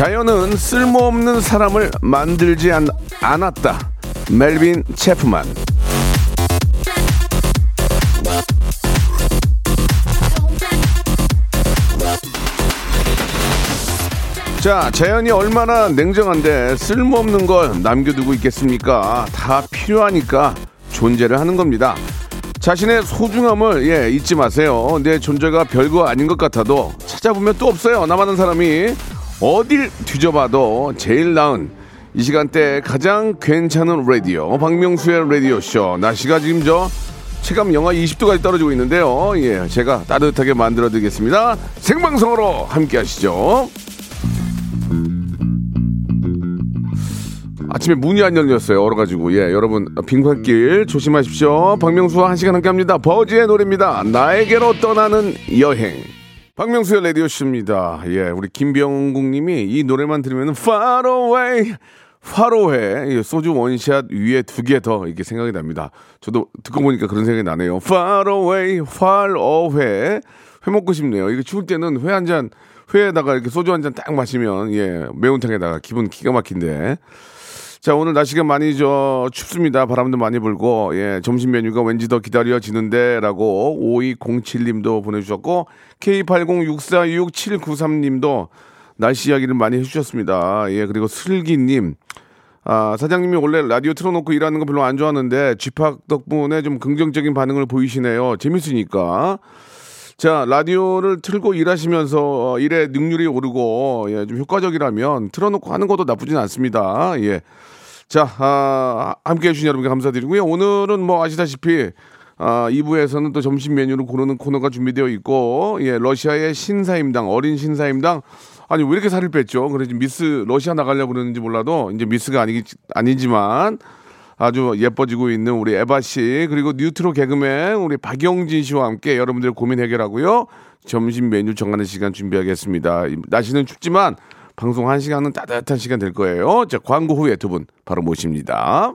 자연은 쓸모없는 사람을 만들지 않, 않았다. 멜빈 체프만. 자, 자연이 얼마나 냉정한데 쓸모없는 걸 남겨두고 있겠습니까? 다 필요하니까 존재를 하는 겁니다. 자신의 소중함을 예, 잊지 마세요. 내 존재가 별거 아닌 것 같아도 찾아보면 또 없어요. 남아는 사람이 어딜 뒤져봐도 제일 나은 이 시간대 가장 괜찮은 라디오 박명수의 라디오 쇼 날씨가 지금 저 체감 영하 20도까지 떨어지고 있는데요. 예, 제가 따뜻하게 만들어 드리겠습니다. 생방송으로 함께 하시죠. 아침에 문이 안 열렸어요. 얼어가지고. 예, 여러분, 빙판길 조심하십시오. 박명수와 한 시간 함께 합니다. 버즈의 노래입니다. 나에게로 떠나는 여행. 박명수의 라디오쇼입니다. 예, 우리 김병국 님이 이 노래만 들으면 far away, far away. 예, 소주 원샷 위에 두 개 더 이렇게 생각이 납니다. 저도 듣고 보니까 그런 생각이 나네요. far away, far away. 회 먹고 싶네요. 이게 추울 때는 회 한 잔, 회에다가 이렇게 소주 한 잔 딱 마시면, 예, 매운탕에다가 기분 기가 막힌데. 자, 오늘 날씨가 많이 저 춥습니다. 바람도 많이 불고, 예, 점심 메뉴가 왠지 더 기다려지는데, 라고 5207님도 보내주셨고, K8064269793님도 날씨 이야기를 많이 해주셨습니다. 예, 그리고 슬기님, 아, 사장님이 원래 라디오 틀어놓고 일하는 거 별로 안 좋아하는데, 집합 덕분에 좀 긍정적인 반응을 보이시네요. 재밌으니까. 자, 라디오를 틀고 일하시면서 어, 일의 능률이 오르고, 예, 좀 효과적이라면 틀어놓고 하는 것도 나쁘진 않습니다. 예. 자, 아, 함께 해주신 여러분께 감사드리고요. 오늘은 뭐 아시다시피, 아, 2부에서는 또 점심 메뉴를 고르는 코너가 준비되어 있고, 예, 러시아의 신사임당, 어린 신사임당, 아니, 왜 이렇게 살을 뺐죠? 그래서 미스 러시아 나가려고 그러는지 몰라도, 이제 미스가 아니, 아니지만, 아주 예뻐지고 있는 우리 에바 씨 그리고 뉴트로 개그맨 우리 박영진 씨와 함께 여러분들의 고민 해결하고요. 점심 메뉴 정하는 시간 준비하겠습니다. 이 날씨는 춥지만 방송 한 시간은 따뜻한 시간 될 거예요. 자 광고 후에 두 분 바로 모십니다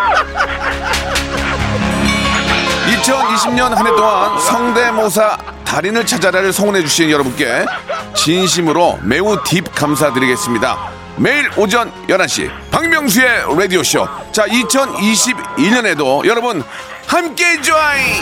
2020년 한 해 동안 성대모사 달인을 찾아라를 성원해 주신 여러분께 진심으로 매우 딥 감사드리겠습니다. 매일 오전 11시 박명수의 라디오쇼. 자, 2021년에도 여러분 함께 join!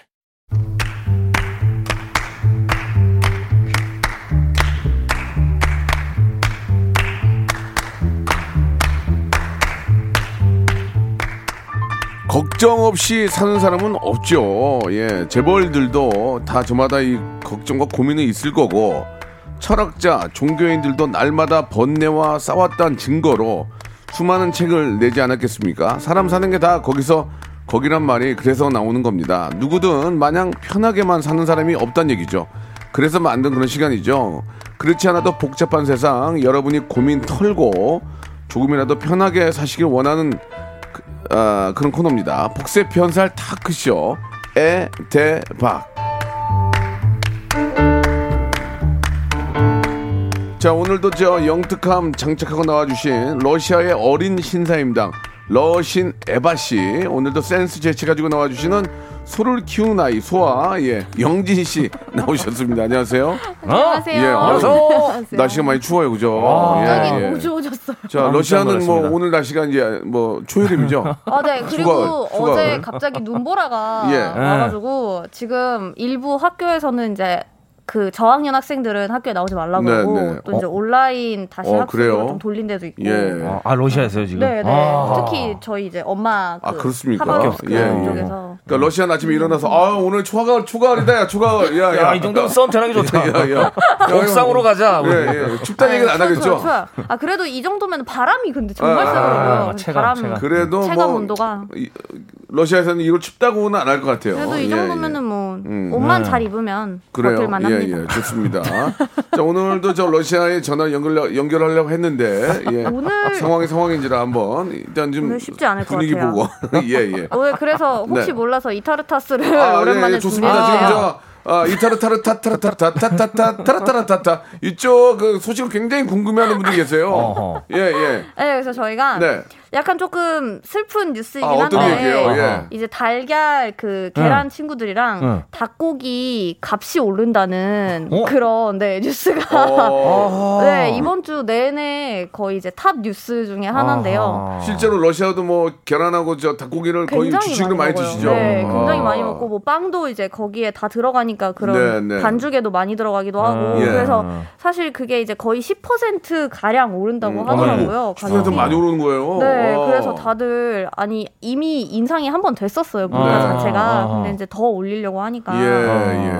걱정 없이 사는 사람은 없죠. 예, 재벌들도 다 저마다 이 걱정과 고민이 있을 거고, 철학자, 종교인들도 날마다 번뇌와 싸웠다는 증거로 수많은 책을 내지 않았겠습니까? 사람 사는 게 다 거기서 거기란 말이 그래서 나오는 겁니다. 누구든 마냥 편하게만 사는 사람이 없단 얘기죠. 그래서 만든 그런 시간이죠. 그렇지 않아도 복잡한 세상 여러분이 고민 털고 조금이라도 편하게 사시길 원하는 그, 아, 그런 코너입니다. 복세 편살 타크쇼 에 대박. 자 오늘도 저 영특함 장착하고 나와주신 러시아의 어린 신사임당 러신 에바 씨 오늘도 센스 재치 가지고 나와주시는 소를 키우는 아이 소아 예 영진 씨 나오셨습니다. 안녕하세요. 안녕하세요. 예, 아, 안녕하세요. 날씨가 많이 추워요, 그죠? 아, 예, 예. 좋아졌어요. 자, 러시아는 뭐 오늘 날씨가 이제 뭐 초여름이죠. 아, 네. 그리고 휴가. 어제 갑자기 눈보라가 예. 와가지고 지금 일부 학교에서는 이제 그 저학년 학생들은 학교에 나오지 말라고 네, 하고 네. 또 이제 온라인 다시 어, 학습으로 그래요? 좀 돌린 데도 있고. 예. 아, 아, 러시아에서요 지금? 네, 네. 아. 특히 저희 이제 엄마 그 아, 그렇습니까? 하바rov스크 예, 예. 쪽에서 그러니까 러시아 아침에 일어나서 아 오늘 초가을 초가을이다 야 초가을 야야 야, 이 정도면 썸 편하게 좋다. 야, 야. 옥상으로 가자. 예, 예. 춥다는 얘기는 안 추워, 하겠죠. 추워, 추워. 아 그래도 이 정도면 바람이 근데 정말 아, 세더라고요. 아, 체감, 바람 체감. 그래도 체감 뭐 온도가. 이- 러시아에서는 이걸 춥다고는 안 할 것 같아요. 그래도 이 예, 정도면은 예. 뭐 음. 옷만 잘 입으면 그래요. 버틸만 예, 합니다. 예, 좋습니다. 자, 오늘도 저 러시아에 전화 연결 연결하려고 했는데 예. 오늘- 상황이 상황인지라 한번 일단 좀 오늘 쉽지 않을 것 분위기 같아요. 보고 예, 예. 오늘 그래서 혹시 네. 몰라서 이타르타스를 아, 오랜만에 예, 예, 좋습니다. 지금 저 아, 이타르타르타타타타타타타타타타타타 이쪽 그 소식을 굉장히 궁금해하는 분들이 계세요. 예, 예. 네, 그래서 저희가 네. 약간 조금 슬픈 뉴스이긴 아, 한데 얘기예요? 예. 이제 달걀 그 계란 친구들이랑 응. 닭고기 값이 오른다는 어? 그런 네 뉴스가 어, 네 이번 주 내내 거의 이제 탑 뉴스 중에 하나인데요. 아하. 실제로 러시아도 뭐 계란하고 저 닭고기를 거의 굉장히 주식으로 많이 먹어요. 드시죠. 네, 굉장히 아. 많이 먹고 뭐 빵도 이제 거기에 다 들어가니까 그런 네, 네. 반죽에도 많이 들어가기도 하고 예. 그래서 사실 그게 이제 거의 10% 가량 오른다고 음, 하더라고요. 더 많이 오르는 거예요. 네, 와. 그래서 다들 아니 이미 인상이 한 번 됐었어요 물가 아, 자체가. 아. 근데 이제 더 올리려고 하니까 예,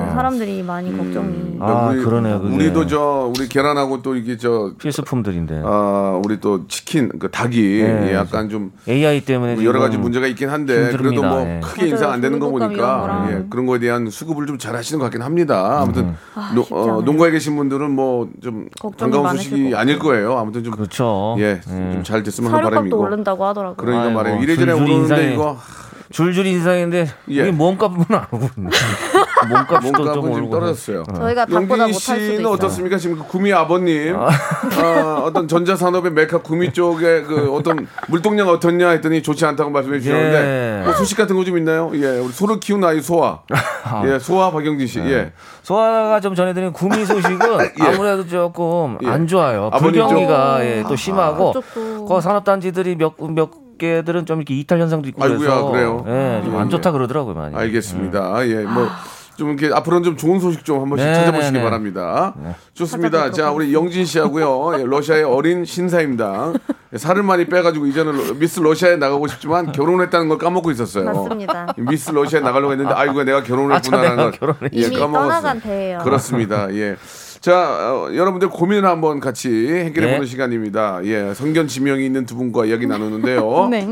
예. 사람들이 많이 걱정이. 아, 그러네요, 그게. 우리도 저 우리 계란하고 또 이게 저 필수품들인데 아, 우리 또 치킨 그 닭이 네, 예, 약간 좀 AI 때문에 뭐 여러 가지 문제가 있긴 한데 힘듭니다. 그래도 뭐 예. 크게. 인상 안 되는 거 보니까. 예, 그런 거에 대한 수급을 좀 잘 하시는 것 같긴 합니다. 아무튼 노, 쉽지 어, 않아요. 농가에 계신 분들은 뭐 좀 반가운 소식이 것 아닐 거예요. 아무튼 좀 그렇죠. 예, 예. 좀잘 됐으면 하는 바람이고. 오른다고 하더라고요. 그러니까 아이고, 말이에요. 이래저래 오르는데 인상이- 이거 줄줄이 인상인데 예. 이게 몸값은 안 오고 있네. 몸값도 좀 몸값은 좀 오르고 떨어졌어요. 저희가 용진 못할 수도 씨는 있어요. 어떻습니까? 지금 그 구미 아버님 어, 어떤 전자산업의 메카 구미 쪽에 그 어떤 물동량 어떻냐 했더니 좋지 않다고 말씀해 주셨는데 예. 뭐 소식 같은 거 좀 있나요? 예, 우리 소를 키우는 아이 소아, 예, 소아 박영진 씨, 예, 소아가 좀 전해드린 구미 소식은 아무래도 조금 예. 안 좋아요. 아버님 불경기가 쪽? 예, 또 심하고 그쪽도. 그 산업단지들이 몇, 몇 개들은 좀 이렇게 이탈 현상도 있고 아이고야, 그래서 그래요? 예, 좀 예, 안 예. 좋다 그러더라고요 많이. 알겠습니다. 예, 뭐. 좀 이렇게 앞으로는 좀 좋은 소식 좀 한 번씩 네, 찾아보시기 네, 네. 바랍니다. 좋습니다. 찾아보도록 자, 우리 영진 씨하고요. 예, 러시아의 어린 신사임당 살을 많이 빼가지고 이제는 러- 미스 러시아에 나가고 싶지만 결혼했다는 걸 까먹고 있었어요. 맞습니다. 미스 러시아에 나가려고 했는데 아이고 내가 결혼을 아, 했구나라는 걸 결혼을 예, 이미 까먹었어요. 그렇습니다. 예. 자, 어, 여러분들 고민을 한번 같이 해결해 보는 네. 시간입니다. 예, 성견 지명이 있는 두 분과 이야기 나누는데요. 네.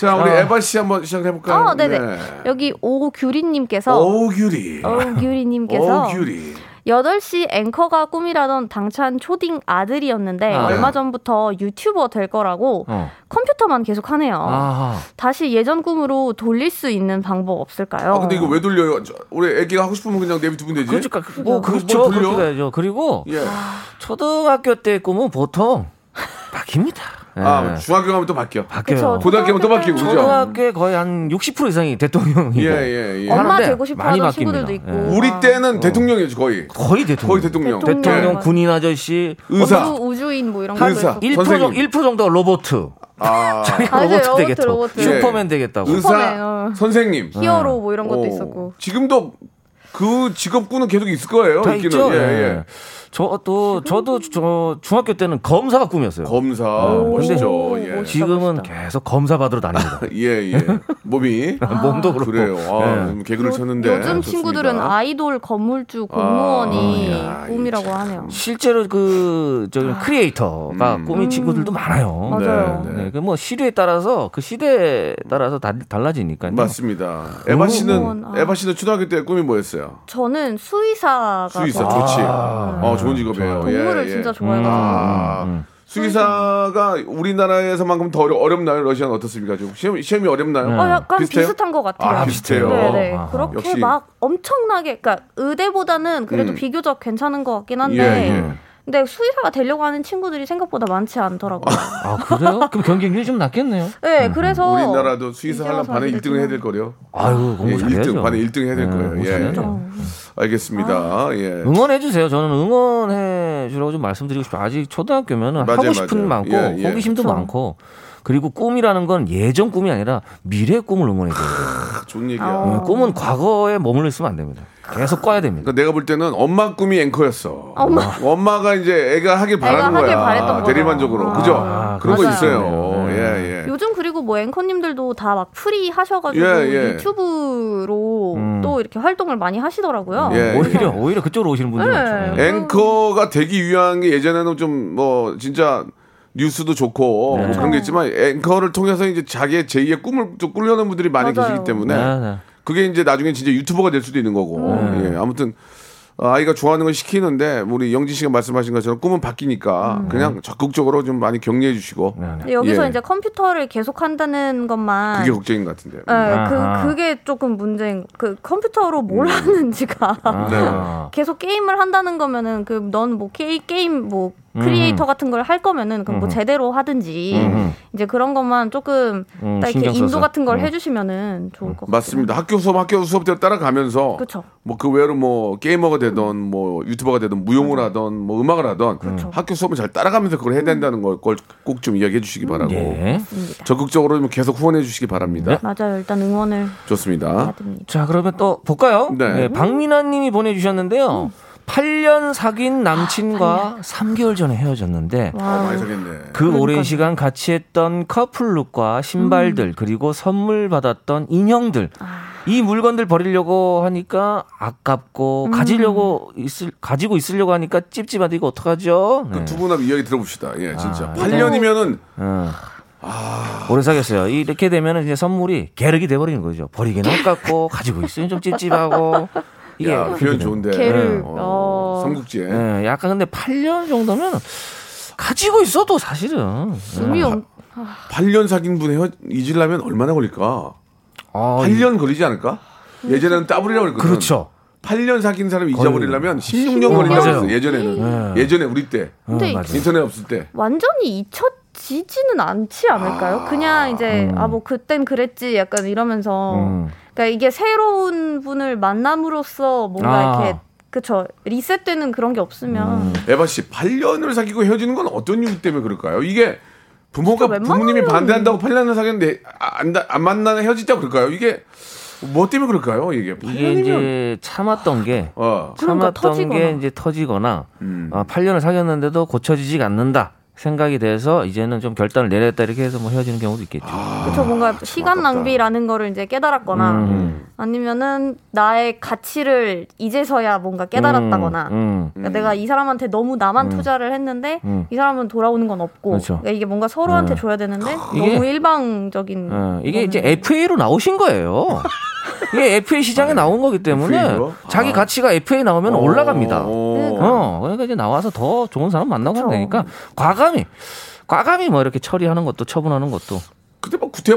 자, 우리 아. 에바 씨 한번 시작해 볼까요? 어, 네네. 여기 오규리님께서 오규리. 오규리님께서 오규리. 8시 앵커가 꿈이라던 당찬 초딩 아들이었는데 아. 얼마 전부터 유튜버 될 거라고 어. 컴퓨터만 계속 하네요. 아, 다시 예전 꿈으로 돌릴 수 있는 방법 없을까요? 아, 근데 이거 왜 돌려요? 저, 우리 애기가 하고 싶으면 그냥 내비두면 되지. 그렇죠. 그- 뭐 그렇죠. 뭘 돌려? 그렇게 가야죠. 그리고 예. 초등학교 때 꿈은 보통 바뀝니다. 예. 아, 중학교 가면 또 바뀌어. 바뀌어요. 그쵸. 고등학교 가면 또 바뀌고, 그죠? 초등학교에 거의 한 60% 이상이 대통령이고 예, 예, 예. 엄마 되고 싶어 많이 하는. 친구들도 있고. 예. 우리 때는 대통령이지, 거의. 거의 대통령. 거의 대통령. 대통령. 대통령, 네. 군인 아저씨, 의사. 우주, 우주인 뭐 이런 거 의사. 있었고. 1% 선생님. 정도, 1% 정도가 로봇. 아, 맞아요, 로봇 로봇, 되겠다. 로봇. 슈퍼맨 되겠다고. 의사, 슈퍼맨, 어. 선생님. 히어로 뭐 이런 것도 어, 있었고. 지금도 그 직업군은 계속 있을 거예요. 다 있기는. 있죠. 예, 예. 예. 저도 저도 저 중학교 때는 검사가 꿈이었어요. 검사. 오, 멋있죠. 근데- 예. 멋있- 지금은 멋있다. 계속 검사 받으러 다닙니다. 예, 예. 몸이. 몸도 그렇고. 그래요. 아, 예. 좀 개그를 요- 쳤는데. 요즘 좋습니다. 친구들은 아이돌, 건물주, 공무원이 아, 야, 꿈이라고 하네요. 실제로 그 저기 크리에이터가 음. 꿈인 친구들도 많아요. 맞아요. 네, 네, 그뭐 시류에 따라서 그 시대에 따라서 다, 달라지니까요. 맞습니다. 에바 씨는 아. 에바 씨는 초등학교 때 꿈이 뭐였어요? 저는 수의사가 수의사 더- 좋지. 아. 어 좋은 직업이에요. 동물을 예, 예. 진짜 좋아해가지고. 아, 음. 수의사가 우리나라에서만큼 더 어려, 어렵나요? 러시아는 어떻습니까? 좀 시험 시험이 어렵나요? 네. 어, 약간 비슷해요? 비슷한 것 같아요. 아, 비슷해요. 네네. 아하. 그렇게 역시. 막 엄청나게, 그러니까 의대보다는 그래도 음. 비교적 괜찮은 것 같긴 한데, 예, 예. 근데 수의사가 되려고 하는 친구들이 생각보다 많지 않더라고요. 아 그래요? 그럼 경쟁률이 좀 낮겠네요. 네, 그래서 우리나라도 수의사 하려면 반에 하게 1등을 해야. 될 거요. 아유 공부 예, 잘해야죠. 1등, 반에 1등 해야 될 네, 거예요. 예. 잘해야죠. 알겠습니다. 예. 응원해 주세요. 저는 응원해 주라고 좀 말씀드리고 싶어요. 아직 초등학교면은 맞아요, 하고 싶은 맞아요. 많고 예, 예. 호기심도 그쵸. 많고 그리고 꿈이라는 건 예전 꿈이 아니라 미래 꿈을 응원해 줘야 돼요. 아, 좋은 얘기야. 어. 예, 꿈은 과거에 머물러 있으면 안 됩니다. 계속 꿔야 됩니다. 그러니까 내가 볼 때는 엄마 꿈이 앵커였어. 엄마. 엄마가 이제 애가 하길 바라는 하길 거야. 바랬던. 대리만족으로. 아. 그죠? 아, 그런 거 맞아요. 있어요. 네. 예, 예. 요즘 그리고 뭐 앵커님들도 다 막 free 하셔가지고 예, 예. 유튜브로 음. 또 이렇게 활동을 많이 하시더라고요. 예. 오히려 오히려 그쪽으로 오시는 분들이 네. 많죠. 앵커가 되기 위한 게 예전에는 좀 뭐 진짜 뉴스도 좋고 네. 뭐 그런 게 있지만 앵커를 통해서 이제 자기의 제2의 꿈을 또 꾸려는 분들이 많이 맞아요. 계시기 때문에 네, 네. 그게 이제 나중에 진짜 유튜버가 될 수도 있는 거고. 네. 예, 아무튼 아이가 좋아하는 걸 시키는데 우리 영진 씨가 말씀하신 것처럼 꿈은 바뀌니까 그냥 적극적으로 좀 많이 격려해 주시고 네, 네. 여기서 예. 이제 컴퓨터를 계속 한다는 것만 그게 걱정인 것 같은데. 네, 아하. 그 그게 조금 문제인 그 컴퓨터로 뭘 하는지가 아. 계속 게임을 한다는 거면은 그 넌 뭐 게임 뭐 크리에이터 같은 걸 할 거면은 그럼 뭐 음. 제대로 하든지 음. 이제 그런 것만 조금 음, 딱 이렇게 인도 써서. 같은 걸 음. 해주시면은 좋을 것 같아요. 맞습니다. 학교 수업 학교 수업대로 따라가면서 그쵸. 뭐그 외로 뭐 게이머가 되던 뭐 유튜버가 되던 무용을 하던 뭐 음악을 하던 학교 수업을 잘 따라가면서 그걸 해야 된다는 걸 꼭 좀 이야기해 주시기 바라고 예. 적극적으로 좀 계속 후원해 주시기 바랍니다. 맞아요. 일단 응원을 좋습니다. 해야 됩니다. 자, 그러면 또 볼까요? 네. 박민아 님이 보내주셨는데요. 8년 사귄 남친과 3개월 전에 헤어졌는데 아, 사겠네. 그 오랜 시간 같이 했던 커플룩과 신발들 그리고 선물 받았던 인형들 이 물건들 버리려고 하니까 아깝고 가지려고 있을 가지고 있으려고 하니까 찝찝하다 이거 어떡하죠? 네. 두 분하고 이야기 들어봅시다. 예, 진짜. 아, 8년이면은 어. 오래 사귀었어요. 이렇게 되면은 이제 선물이 계륵이 돼버리는 거죠. 버리기는 아깝고 가지고 있으면 좀 찝찝하고 이게 야, 표현 좋은데. 계륵. 어, 어. 삼국지에. 예, 약간 근데 8년 정도면 가지고 있어도 사실은 의미 없. 8년 사귄 분 헤어 잊으려면 얼마나 걸릴까? 아, 8년 걸리지 않을까? 예전에는 따블이라고 그랬거든. 그렇죠. 8년 사귄 사람 잊어버리려면 16년 걸린다고 맞아요. 했어. 예전에는. 네. 예전에 우리 때. 근데 어, 맞아요. 인터넷 없을 때. 완전히 잊혀 지지는 않지 않을까요? 그냥 이제 아뭐 그땐 그랬지 약간 이러면서 음. 그러니까 이게 새로운 분을 만남으로써 뭔가 아. 이렇게 그쵸 리셋되는 그런 게 없으면 음. 에바 씨, 8년을 사귀고 헤어지는 건 어떤 이유 때문에 그럴까요? 이게 부모가 진짜 부모님이 반대한다고 8년을 사귀었는데 안, 다- 안 만나는 헤어지자고 그럴까요? 이게 뭐 때문에 그럴까요? 이게 이게 8년이면 이제 참았던 게 어. 그러니까 참았던 터지거나. 게 이제 터지거나 음. 아, 8년을 사귀었는데도 고쳐지지 않는다 생각이 돼서 이제는 좀 결단을 내렸다 이렇게 해서 뭐 헤어지는 경우도 있겠죠. 그쵸 뭔가 시간 아깝다. 낭비라는 거를 이제 깨달았거나 음. 아니면은 나의 가치를 이제서야 뭔가 깨달았다거나 음, 그러니까 내가 이 사람한테 너무 나만 투자를 했는데 음. 이 사람은 돌아오는 건 없고 그렇죠. 그러니까 이게 뭔가 서로한테 네. 줘야 되는데 이게- 너무 일방적인 어, 이게 이제 FA로 나오신 거예요. 이게 FA 시장에 나온 거기 때문에 FA 로? 자기 아. 가치가 FA 나오면 올라갑니다. 어. 어, 그러니까 이제 나와서 더 좋은 사람 만나고 하면 되니까 과감히 과감히 뭐 이렇게 처리하는 것도 처분하는 것도 근데 뭐 구태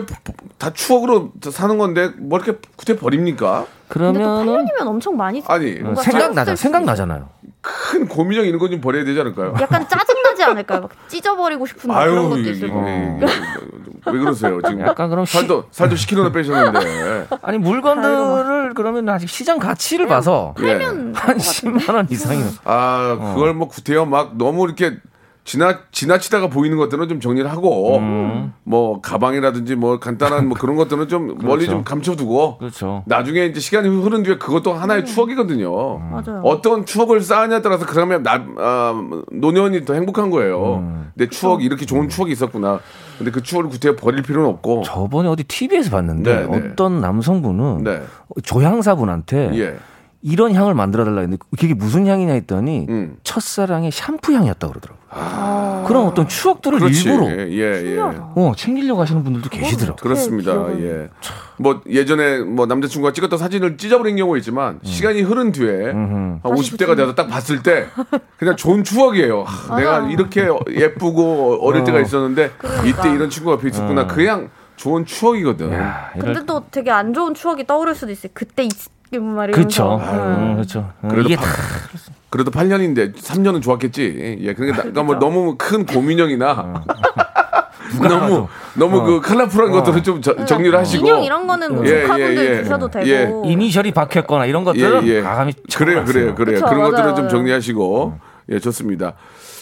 다 추억으로 사는 건데 뭐 이렇게 구태 버립니까? 그러면은 8년이면 엄청 많이 아니 생각나잖아. 생각나잖아요. 큰 고민형 이런 건좀 버려야 되지 않을까요? 약간 짜증나지 않을까요? 막 찢어버리고 싶은 막 그런 것도 있을 거고. 이게- 왜 그러세요 지금? 약간 그럼 시- 살도 살도 10kg나 빼셨는데. 아니 물건들을 그러면 아직 시장 가치를 봐서 예. 음, 한 10만 원 이상이면 아 어. 그걸 뭐 구태여 막 너무 이렇게 지나 지나치다가 보이는 것들은 좀 정리를 하고 음. 뭐 가방이라든지 뭐 간단한 뭐 그런 것들은 좀 멀리 좀 감춰두고 그렇죠. 나중에 이제 시간이 흐른 뒤에 그것도 하나의 추억이거든요. 맞아요. 어떤 추억을 쌓느냐에 따라서 그러면 나, 아, 노년이 더 행복한 거예요. 음. 내 추억 이렇게 좋은 추억이 있었구나. 근데 그 추억을 구태여 버릴 필요는 없고. 저번에 어디 TV에서 봤는데 네, 네. 어떤 남성분은 네. 조향사분한테 예. 이런 향을 만들어 달라 했는데 그게 무슨 향이냐 했더니 음. 첫사랑의 샴푸 향이었다 그러더라고요. 그런 어떤 추억들을 그렇지. 일부러 예, 예. 어, 챙기려고 하시는 분들도 계시더라고요. 그렇습니다. 예. 뭐 예전에 뭐 남자친구가 찍었던 사진을 찢어버린 경우 있지만 시간이 흐른 뒤에 한 50대가 돼서 딱 봤을 때 그냥 좋은 추억이에요. 하, 내가 이렇게 예쁘고 어릴 때가 있었는데 이때 이런 친구가 옆에 있었구나. 그냥 좋은 추억이거든. 야, 이럴 근데 또 되게 안 좋은 추억이 떠오를 수도 있어요. 그때 이 말이 그렇죠. 음, 그렇죠. 음, 그래도 이게 파- 다 그래도 8년인데 3년은 좋았겠지. 예, 그러니까, 나- 그러니까 뭐 너무 큰 고민형이나 너무 너무 그 컬러풀한 것들은 좀 저- 정리를 하시고 인형 이런 거는 뭐 예, 조카분들 예, 예. 주셔도 되고. 예. 이니셜이 박혔거나 이런 것들은 예, 예. 가감이 그래요, 그래요, 그래요. 그쵸, 그런 맞아요, 것들은 좀. 정리하시고 예, 좋습니다.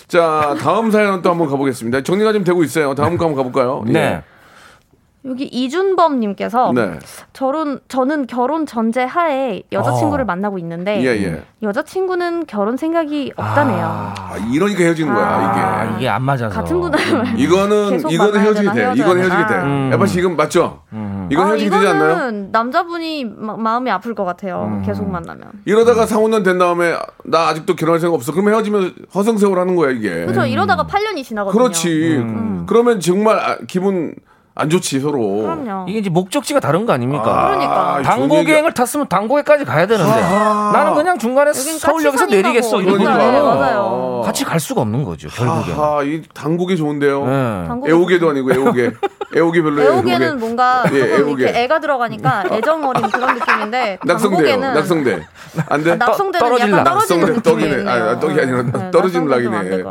자, 다음 사연 또 한번 가보겠습니다. 정리가 좀 되고 있어요. 다음 거 한번 가볼까요? 예. 네. 여기 이준범님께서 네. 저런 저는 결혼 전제 하에 여자친구를 어. 만나고 있는데 예, 예. 여자친구는 결혼 생각이 없다네요. 아, 이러니까 헤어지는 거야, 아. 이게. 이게 안 맞아서. 같은 분을 이, 거는 계속 이거는 만나야 헤어지게 돼. 헤어져야 이건 헤어지게 돼. 음. 에바 씨 이건 맞죠? 이건 아, 헤어지게 되지 않나요? 이거는 남자분이 마, 마음이 아플 것 같아요. 계속 만나면. 이러다가 4, 5년 된 다음에 나 아직도 결혼할 생각 없어. 그러면 헤어지면 허송세월 하는 거야, 이게. 그렇죠. 이러다가 8년이 지나거든요. 그렇지. 그러면 정말 아, 기분 안 좋지, 서로. 그럼요. 이게 이제 목적지가 다른 거 아닙니까? 그러니까. 아, 당고갱을 탔으면 당고에까지 가야 되는데 아하. 나는 그냥 중간에 서울역에서. 내리겠어 이런 그러니까. 맞아요. 맞아요. 같이 갈 수가 없는 거죠 결국에. 하하, 이 당국이 좋은데요. 네. 애호개도 아니고 애호개. 애호개 별로예요. 애호개는 애호개. 뭔가 예, 조금 애호개. 이렇게 애가 들어가니까 애정 어린 그런 느낌인데 낙성대요. 낙성대. 안 돼? 아, 낙성대는 떨어질 약간 락. 떨어지는 낙성대 느낌이 떡이네. 있네요. 아, 떡이 아니라 네, 떨어지는 락이네.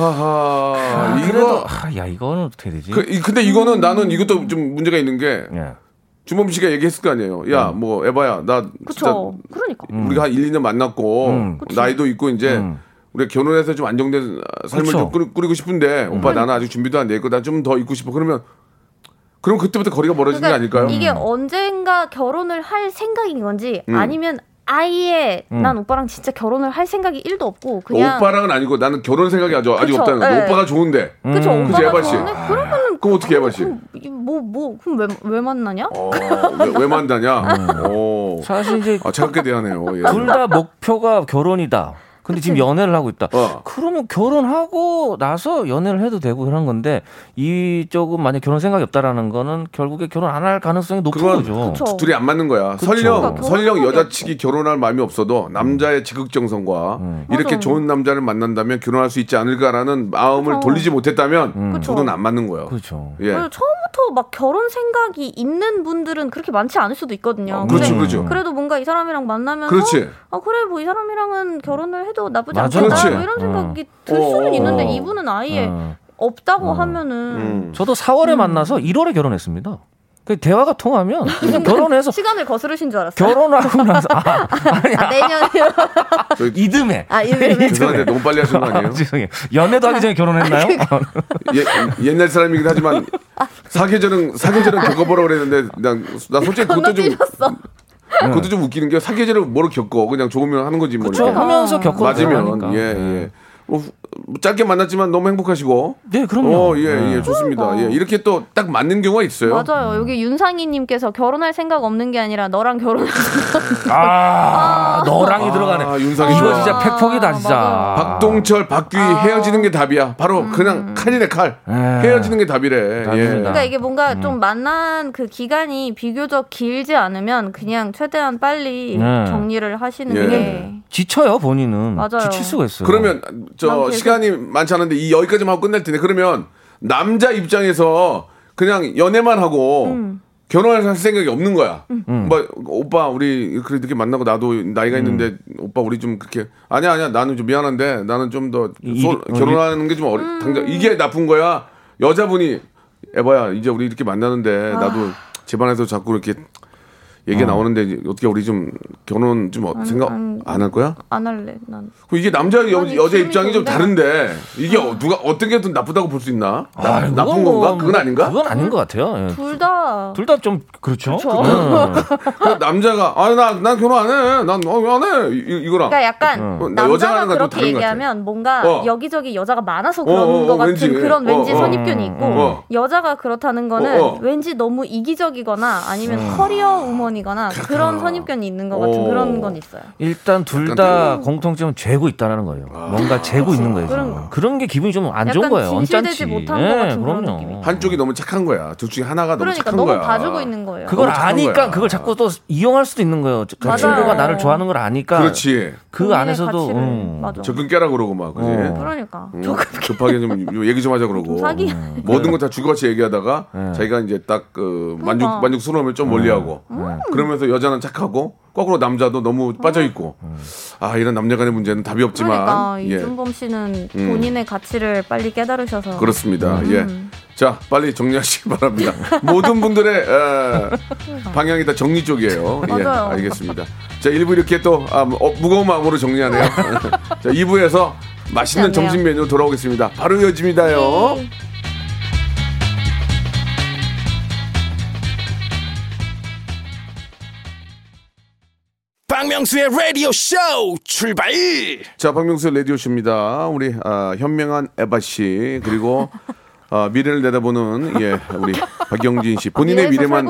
하하. 아, 이거 그래도 아, 야 이거는 어떻게 되지? 그, 이- 근데 이거는 나는 이것도 좀 문제가 있는 게 예. 주범 씨가 얘기했을 거 아니에요. 야, 뭐 에바야, 나 진짜 그쵸. 그러니까. 우리가 한 1, 2년 만났고 음. 나이도 있고 이제 음. 우리가 결혼해서 좀 안정된 삶을 그쵸. 좀 꾸리, 꾸리 고 싶은데 오빠 나는 아직 준비도 안 돼 있고 나 좀 더 있고 싶어. 그러면 그럼 그때부터 거리가 멀어지는 게 아닐까요? 이게 언젠가 결혼을 할 생각인 건지 음. 아니면 아예 난 오빠랑 진짜 결혼을 할 생각이 1도 없고 그냥 오빠랑은 아니고 나는 결혼 생각이 아주 아직 없다는 거야. 네. 오빠가 좋은데. 그쵸 음. 그치, 오빠가? 좋은데 그러면은 그럼 어떻게 해봐 씨? 뭐뭐 그럼 왜, 왜 만나냐? 어, 왜, 왜 만나냐? 오. 사실 이제 아, 차갑게 대하네요. 예. 둘다 목표가 결혼이다. 근데 지금 연애를 하고 있다. 어. 그러면 결혼하고 나서 연애를 해도 되고 이런 건데 이쪽은 만약 결혼 생각이 없다라는 거는 결국에 결혼 안 할 가능성이 높은 그건 거죠. 그쵸. 둘이 안 맞는 거야. 그쵸. 설령 그러니까 설령 여자 측이 결혼할 마음이 없어도 남자의 지극정성과 이렇게 맞아. 좋은 남자를 만난다면 결혼할 수 있지 않을까라는 마음을 그쵸. 돌리지 못했다면 음. 둘은 안 맞는 거예요. 그렇죠. 예. 처음부터 막 결혼 생각이 있는 분들은 그렇게 많지 않을 수도 있거든요. 어, 그렇죠, 근데 그렇죠. 그래도 뭔가 이 사람이랑 만나면서 그렇지. 아 그래 뭐 이 사람이랑은 결혼을 해도 나쁘지 맞아. 않겠다. 뭐 이런 생각이 들 어, 수는 어, 있는데 어. 이분은 아예 어. 없다고 하면은 음. 저도 4월에 만나서 1월에 결혼했습니다. 그 대화가 통하면 결혼해서 시간을 거스르신 줄 알았어요. 결혼하고 나서 아, 아니 아, 내년에 이듬해. 아 이름에 죄송한데 너무 빨리 하신 거 아니에요? 죄송해요. 연애도 하기 전에 결혼했나요? 예, 옛날 사람이긴 하지만 사계절은 사계절은 겪어보라 그랬는데 난, 나 솔직히 그것도 좀. 그것도 좀 웃기는 게 사계절을 뭐로 겪어? 그냥 좋으면 하는 거지 뭐 그렇죠. 하면서 겪어 맞으면. 예 예. 뭐, 후- 짧게 만났지만 너무 행복하시고 네, 그럼요. 어, 예, 예, 좋습니다. 예, 이렇게 또 딱 맞는 경우가 있어요. 맞아요. 여기 윤상희님께서 결혼할 생각 없는 게 아니라 너랑 결혼할 아, 너랑이 들어가네. 아, 윤상이 이거. 진짜 팩폭이다 진짜. 맞아요. 박동철, 박규희 헤어지는 게 답이야. 바로 음. 그냥 칼이네 칼. 예. 헤어지는 게 답이래. 예. 그러니까 이게 뭔가 음. 좀 만난 그 기간이 비교적 길지 않으면 그냥 최대한 빨리 네. 정리를 하시는 예. 게 지쳐요 본인은. 맞아요. 지칠 수가 있어요. 그러면 난저 계속- 시간이 많지 않은데 이 여기까지만 하고 끝낼 텐데 그러면 남자 입장에서 그냥 연애만 하고 음. 결혼할 생각이 없는 거야. 뭐 오빠 우리 그렇게 이렇게 만나고 나도 나이가 있는데 오빠 우리 좀 그렇게 아니야 아니야 나는 좀 미안한데 나는 좀더 이- 어, 결혼하는 게 좀 어리 음. 당장 이게 나쁜 거야. 여자분이 에바야 이제 우리 이렇게 만나는데 아. 나도 집안에서 자꾸 이렇게 얘기 나오는데 이제 어떻게 우리 좀 결혼 좀 어- 생각 안- 안할 거야? 안 할래. 난 그럼 이게 남자 여, 여자 입장이 좀? 다른데 이게 어, 누가 어떤 게 더 나쁘다고 볼 수 있나? 나, 아, 나쁜 그건 건가? 뭐- 그건 아닌가? 그건 아닌 것 같아요. 예. 둘 다. 둘 다 좀 그렇죠. 그쵸. 음. 그 남자가 아나난 결혼 안 해. 난 어, 안 해. 이, 이거랑 그러니까 약간 어, 나 여자가 남자가 그렇게 얘기하면 뭔가 어. 여기저기 여자가 많아서 어, 그런 어, 것 어, 같은 왠지. 그런 왠지 어, 어. 선입견이 있고 어. 여자가 그렇다는 거는 어, 어. 왠지 너무 이기적이거나 아니면 커리어 우먼 이거나 그런 선입견이 있는 것 같은 어. 그런 건 있어요. 일단 둘 다 공통점은 죄고 있다는 거예요. 뭔가 재고 있는 거예요. 그런. 그런 게 기분이 좀 안 좋은 약간 거예요. 진실되지 언짢지. 못한 것 같은 그런 느낌이. 한쪽이 너무 착한 거야. 둘 중에 하나가 너무 그러니까 착한 너무 거야. 봐주고 있는 거예요. 그걸 너무 착한 아니까 거야. 그걸 자꾸 또 이용할 수도 있는 거예요. 그 맞아요. 친구가 나를 좋아하는 걸 아니까. 그렇지. 그 본인의 안에서도 가치를. 음. 맞아. 적금 깨라 그러고 막 그지. 어. 그러니까 음, 급하게 좀 얘기 좀 하자 그러고 사기. 모든 거 다 주고같이 얘기하다가 네. 자기가 이제 딱그 만족 그러니까. 만족스러우면 좀 멀리하고 음. 그러면서 여자는 착하고 거꾸로 남자도 너무 빠져 있고. 아 이런 남녀간의 문제는 답이 없지만 그러니까 예. 이준범 씨는 음. 본인의 가치를 빨리 깨달으셔서 그렇습니다. 음. 예. 자, 빨리 정리하시기 바랍니다. 모든 분들의 에, 방향이 다 정리 쪽이에요. 예. 알겠습니다. 자, 1부 이렇게 또 아, 어, 무거운 마음으로 정리하네요. 자, 2부에서 맛있는. 점심 메뉴 돌아오겠습니다. 바로 이어집니다요. 박명수의 라디오 쇼 출발 자, 박명수 라디오 쇼입니다. 우리 아, 현명한 에바 씨 그리고 아, 미래를 내다보는 예 우리 박영진 씨 본인의 미래만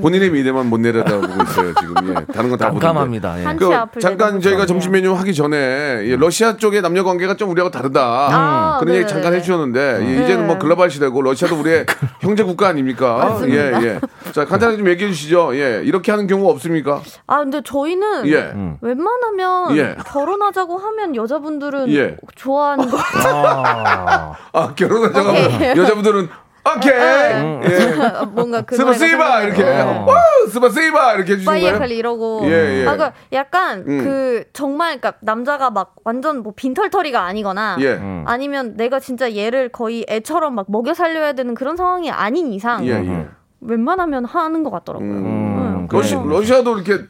본인의 미래만 못 내려다보고 있어요 지금 예 다른 건다 보는데 깜깜합니다. 예. 그 잠깐. 저희가 네. 점심 메뉴 하기 전에 예, 러시아 쪽의 남녀 관계가 좀 우리하고 다르다 아, 그런 얘기 네네네. 잠깐 해주셨는데 예, 네. 이제는 뭐 글로벌 시대고 러시아도 우리의 형제 국가 아닙니까? 맞습니다. 예 예. 자 간단하게 좀 얘기해 주시죠. 예 이렇게 하는 경우 없습니까? 아 근데 저희는 예. 웬만하면 예. 결혼하자고 하면 여자분들은 예. 좋아하는 거 아, 아 결혼하자고 하면. 여자분들은 오케이 네. 예. 뭔가 그 스바 세이바 이렇게 와 스바 세이바 이렇게 해 주시는 거예요? 파이에칼 이러고 예, 예. 아, 그 약간 음. 그 정말 그러니까 남자가 막 완전 뭐 빈털터리가 아니거나 예. 음. 아니면 내가 진짜 얘를 거의 애처럼 막 먹여 살려야 되는 그런 상황이 아닌 이상 예, 예. 웬만하면 하는 것 같더라고요. 음. 음, 러시, 그래서 러시아도 이렇게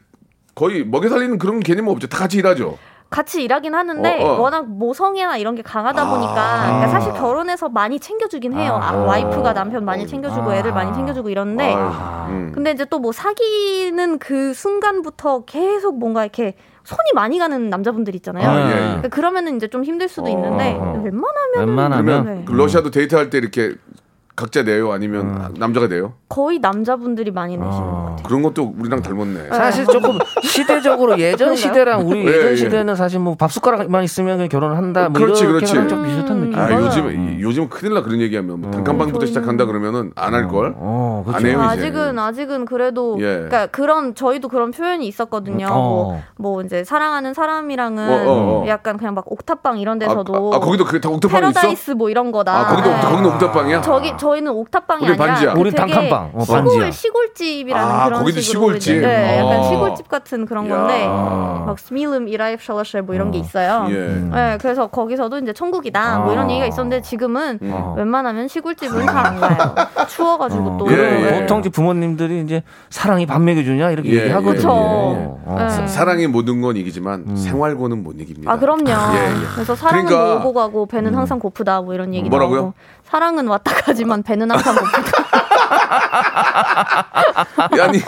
거의 먹여 살리는 그런 개념 없죠. 다 같이 일하죠. 같이 일하긴 하는데 어, 어. 워낙 모성애나 이런 게 강하다 보니까 그러니까 사실 결혼해서 많이 챙겨주긴 해요. 아, 와이프가 남편 많이 챙겨주고 애들 많이 챙겨주고 이런데 아유, 음. 근데 이제 또 뭐 사귀는 그 순간부터 계속 뭔가 이렇게 손이 많이 가는 남자분들 있잖아요. 아, 예, 예. 그러니까 그러면은 이제 좀 힘들 수도 있는데 웬만하면 웬만하면 그러면 네. 그 러시아도 데이트할 때 이렇게 각자 내요? 아니면 남자가 내요? 거의 남자분들이 많이 내시는 아. 것 같아요. 그런 것도 우리랑 닮았네. 사실 조금 시대적으로 예전? 시대랑 우리 예, 예전 예. 시대는 사실 뭐 밥 숟가락만 있으면 그냥 결혼을 한다. 뭐 그렇지, 이렇게 그렇지. 좀 비슷한 느낌. 아. 요즘 요즘 큰일 나 그런 얘기하면 뭐 단칸방부터 저희는- 시작한다 그러면은 안 할 걸. 어, 그렇죠. 안 해요, 이제. 아직은 아직은 그래도 예. 그러니까 그런 저희도 그런 표현이 있었거든요. 어. 뭐, 뭐 이제 사랑하는 사람이랑은 어, 어, 어. 약간 그냥 막 옥탑방 이런 아, 데서도 아, 아, 거기도 그게 다 옥탑방이 있어? 패러다이스 뭐 이런 거다. 아, 거기도 네. 거기는 옥탑방이야? 저기 저 희는 옥탑방이 우리 아니라 반지야. 그 되게 단칸방. 어, 시골 반지야. 시골집이라는 아, 그런 거기도 식으로 시골집? 네, 약간 어. 시골집 같은 그런 건데 야. 막 스밀름 이라이프 샬라셰 뭐 이런 게 있어요. 예. 네, 그래서 거기서도 이제 천국이다 뭐 이런 아. 얘기가 있었는데 지금은 어. 웬만하면 시골집은 잘 안 가요. 추워가지고 또. 예, 그리고 예. 보통 이제 부모님들이 이제 사랑이 밥 먹여주냐 이렇게 예, 얘기하거든요. 그쵸. 어. 네. 사랑이 모든 건 이기지만 생활고는 못 이깁니다. 아 그럼요. 예, 예. 그래서 사랑은 그러니까- 음. 오고 가고 배는 항상 고프다 뭐 이런 얘기 뭐라고요? 나오고 사랑은 왔다 가지만 배는 항상 고프다. 아니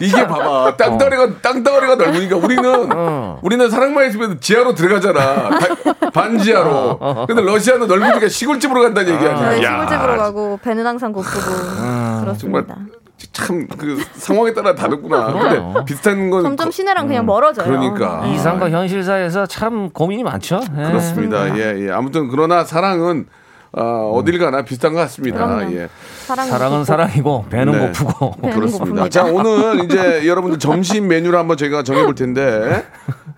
이게 봐봐 땅덩어리가 땅덩어리가 넓으니까 우리는 어. 우리는 사랑만 있으면 지하로 들어가잖아 바- 반지하로 근데 러시아는 넓으니까 시골집으로 간다는 얘기 아니야 네, 야, 시골집으로 가고 배는 항상 고프고 정말 그렇습니다. 참그 상황에 따라 다르구나 근데 비슷한 건 점점 거- 시내랑 그냥 멀어져요. 그러니까. 이상과 현실 사이에서 참 고민이 많죠. 예. 그렇습니다 예, 예. 아무튼 그러나 사랑은 어, 어딜 가나 비슷한 것 같습니다 그럼요. 예. 사랑은, 사랑은 고프고. 사랑이고 배는 네. 고프고. 배는 그렇습니다. 고픕니다. 자, 오늘 이제 여러분들 점심 메뉴를 한번 저희가 정해볼 텐데,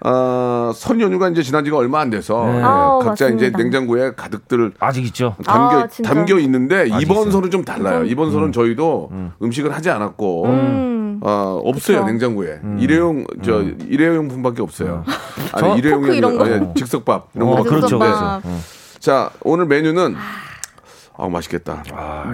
어, 설 연휴가 이제 지난 지가 얼마 안 돼서, 네. 예, 아우, 각자 이제 맞습니다. 냉장고에 가득들 아직 있죠. 담겨, 아, 진짜. 담겨 있는데, 이번 있어요. 설은 좀 달라요. 이번 설은 저희도 음. 식을 하지 않았고, 음. 어, 없어요, 그쵸. 냉장고에. 일회용, 저, 일회용품밖에 없어요. 아니, 저- 일회용이 포크 이런 거? 예, 즉석밥. 이런 어, 거. 그렇죠, 즉석밥. 그렇죠. 자, 오늘 메뉴는, 아 맛있겠다.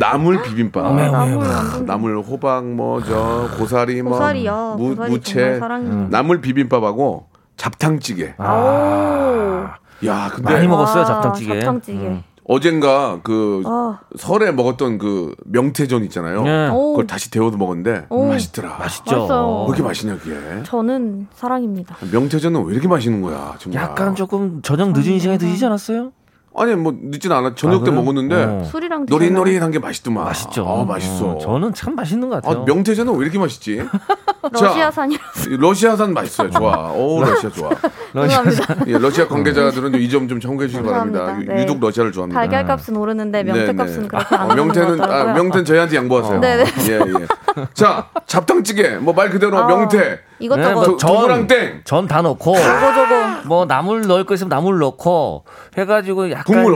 나물 비빔밥. 아, 나물. 완전 나물 호박 뭐 저 고사리 뭐 고사리요. 무, 고사리 무채 사랑입니다. 나물 비빔밥하고 잡탕찌개. 오. 야 근데 많이 먹었어요, 아, 잡탕찌개. 잡탕찌개. 음. 어젠가 그 아. 설에 먹었던 그 명태전 있잖아요. 예. 오. 그걸 다시 데워서 먹었는데 오. 맛있더라. 맛있죠. 맛있어요. 왜 이렇게 맛있냐 그게? 저는 사랑입니다. 명태전은 왜 이렇게 맛있는 거야 정말? 약간 조금 저녁 늦은 시간에 드시지 않았어요? 아니 뭐 늦진 않아. 저녁 아, 때? 먹었는데 어. 술이랑? 노릿노릿한 게 맛있더만. 맛있죠. 아 맛있어. 어, 저는 참 맛있는 것 아, 같아요. 명태전은 왜 이렇게 맛있지? 러시아산이라서 러시아산 맛있어요. 좋아. 오 러시아 좋아. 죄송합니다. 예, 러시아 관계자들은 이 점 좀 참고해 주시기 바랍니다. 네. 유독 러시아를 좋아합니다. 달걀값은 오르는데 명태값은 네, 네. 그렇게 안 어, 명태는 것 아. 명태는 저희한테 양보하세요. 네, 네. 예, 예. 자, 잡탕찌개 뭐 말 그대로 아, 명태. 이것저것 뭐 저- 도구랑 땡. 전 다 넣고 저거 저거 뭐 나물 넣을 거 있으면 나물 넣고 해가지고 약간 국물.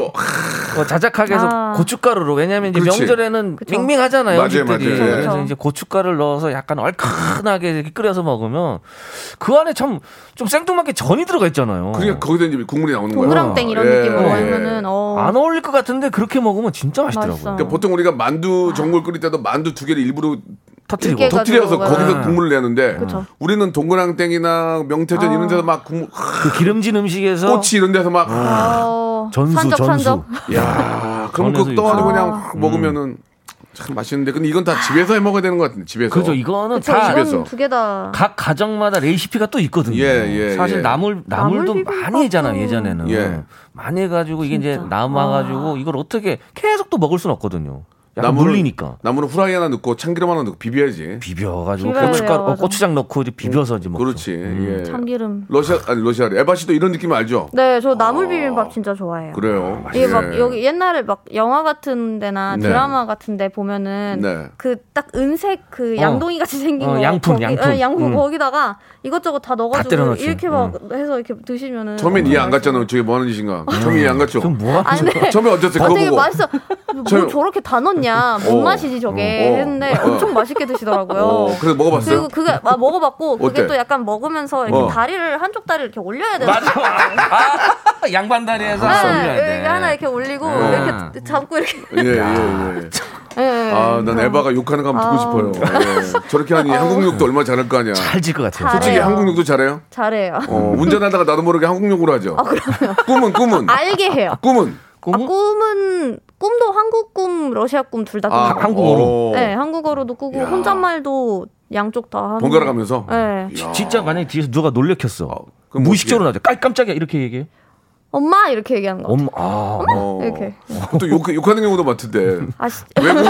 어, 자작하게 해서 아. 고춧가루로 왜냐하면 이제 그렇지. 명절에는 그쵸. 밍밍하잖아요. 맞아요. 맞아요. 그래서 그쵸. 이제 고춧가루를 넣어서 약간 얼큰하게 이렇게 끓여서 먹으면 그 안에 참 좀 생뚱맞게 전이 들어가 있잖아요. 그러니까 거기다 이제 국물이 나오는 거야. 동그랑땡 이런 예, 느낌으로 예. 하면은 어. 안 어울릴 것 같은데 그렇게 먹으면 진짜 맛있더라고요. 그러니까 보통 우리가 만두 전골 끓일 때도 만두 두 개를 일부러 터트리고. 터트려서 거기서 네. 국물을 내는데 그쵸. 우리는 동그랑땡이나 명태전 아. 이런 데서 막 국물 그 기름진 음식에서 꼬치 이런 데서 막 어, 전수 산적, 전수. 산적. 야, 그럼 그거 떠가지고 육수. 그냥 아. 확 먹으면은 참 맛있는데 근데 이건 다 집에서 해 먹어야 되는 것 같은데 집에서. 그죠. 이거는 그쵸, 다 집에서. 이건 두개 다. 각 가정마다 레시피가 또 있거든요. 예, 예, 사실 예. 나물 나물도 나물 많이. 했잖아 요 예전에는. 예. 많이 해가지고 이게 이제 진짜. 남아가지고 이걸 어떻게 계속 또 먹을 수는 없거든요. 나물을- 물리니까. 나무는 후라이 하나 넣고 참기름 하나 넣고 비벼야지. 비벼가지고 비벼야 고춧가루, 돼요, 어. 고추장 넣고 이제 비벼서 이제 먹죠. 그렇지. 예. 참기름. 러시아 아니 러시아 에바 씨도 이런 느낌 알죠? 네, 저 나물 비빔밥 진짜 좋아해요. 그래요. 이게 막 예. 여기 옛날에 막 영화 같은 데나 네. 드라마 같은 데 보면은 네. 그딱 은색 그 어. 양동이 같이 생긴 어, 거 양푼, 거기, 양푼. 예, 양푼 음. 거기다가 이것저것 다 넣어가지고. 이렇게 막 해서 이렇게 드시면은 처음엔 이해 안 갔잖아요. 저게 뭐 하는 짓인가. 처음에 이해 안 갔죠. 좀 아니 근데 처음에? 아, 그거 보고. 맛있어. 뭐 저- 저렇게 다 넣냐? 뭔 어. 맛이지 저게 어. 했는데 어. 엄청 맛있게 드시더라고요. 어, 그래서 먹어봤어요? 그리고 그게 아, 먹어봤고 그게 어때? 또 약간 먹으면서 이렇게 어. 다리를 한쪽 다리를 이렇게 올려야 되는 맞아. 아, 양반 다리에서 네, 올려야 돼. 이렇게 하나 이렇게 올리고 네. 이렇게 잡고 이렇게. 예, 예, 예. 예, 아, 난 어. 에바가 욕하는 거 한번 듣고 아. 싶어요. 예. 저렇게 하니 한국 욕도 얼마 나 잘할 거 아니야. 찰질 것 같아요. 잘- 솔직히 잘해요. 한국 욕도 잘해요? 잘해요. 어, 운전하다가 나도 모르게 한국 욕으로 하죠. 아 그럼요. 꿈은 꿈은 알게 해요. 꿈은 아, 꿈은 꿈도 한국 꿈, 러시아 꿈 둘다 아. 한국어로? 어. 네, 한국어로도 꾸고 야. 혼잣말도 양쪽 다 하는. 번갈아 거. 가면서. 네. 야. 진짜 만약에 뒤에서 누가 놀래켰어. 어, 그럼 뭐 무의식적으로 나죠. 깜- 깜짝이야 이렇게 얘기해요. 엄마 이렇게 얘기하는 거. 엄마, 아, 어. 이렇게. 또 욕, 욕하는 경우도 많던데. 아, 씨. 외국,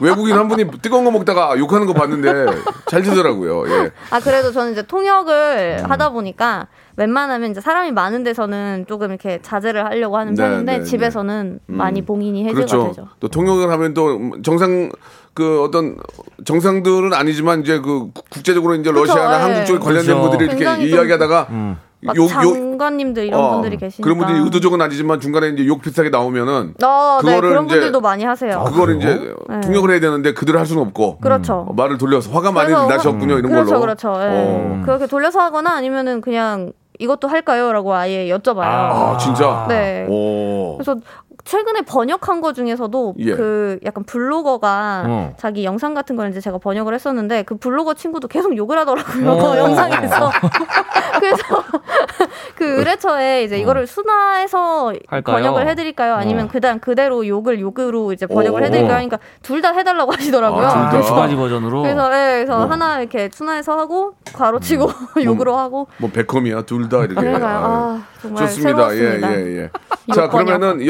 외국 인 한 분이 뜨거운 거 먹다가 욕하는 거 봤는데 잘 되더라고요. 예. 아 그래도 저는 이제 통역을 음. 하다 보니까 웬만하면 이제 사람이 많은 데서는 조금 이렇게 자제를 하려고 하는 네, 편인데 네, 집에서는 많이 봉인이 해제가 그렇죠. 되죠. 또 통역을 하면 또 정상 그 어떤 정상들은 아니지만 이제 그 국- 국제적으로 이제 그쵸, 러시아나 예. 한국 쪽에 관련된 그렇죠. 분들이 이렇게 이야기하다가 막 욕, 욕, 장관님들 이런 어, 분들이 계시니까. 그런 분들이 의도적은 아니지만 중간에 이제 욕 비슷하게 나오면은 어, 네, 그거를 그런 이제- 분들도 많이 하세요. 그거를 이제 네. 통역을 해야 되는데 그대로 할 수는 없고 그렇죠. 어, 말을 돌려서 화가 많이 나셨군요 이런 그렇죠, 걸로. 그렇죠. 예. 어. 그렇게 돌려서 하거나 아니면은 그냥 이것도 할까요?라고 아예 여쭤봐요. 아 진짜. 네. 오. 그래서 최근에 번역한 거 중에서도 예. 그 약간 블로거가 어. 자기 영상 같은 걸 이제 제가 번역을 했었는데 그 블로거 친구도 계속 욕을 하더라고요 어. 그 영상에서 그래서 그 의뢰처에 이제 이거를 순화해서 할까요? 번역을 해드릴까요 아니면 어. 그다음 그대로 욕을 욕으로 이제 번역을 오. 해드릴까요 하니까 둘 다 해달라고 하시더라고요 아, 둘 다. 그래서 두 가지 버전으로. 그래서 예, 그래서 뭐. 하나 이렇게 순화해서 하고 괄호치고 욕으로 하고 뭐 베컴이야 둘 다 이렇게. 그러니까요. 아, 아, 정말 좋습니다. 새로웠습니다. 예, 예, 예. 자. 그러면은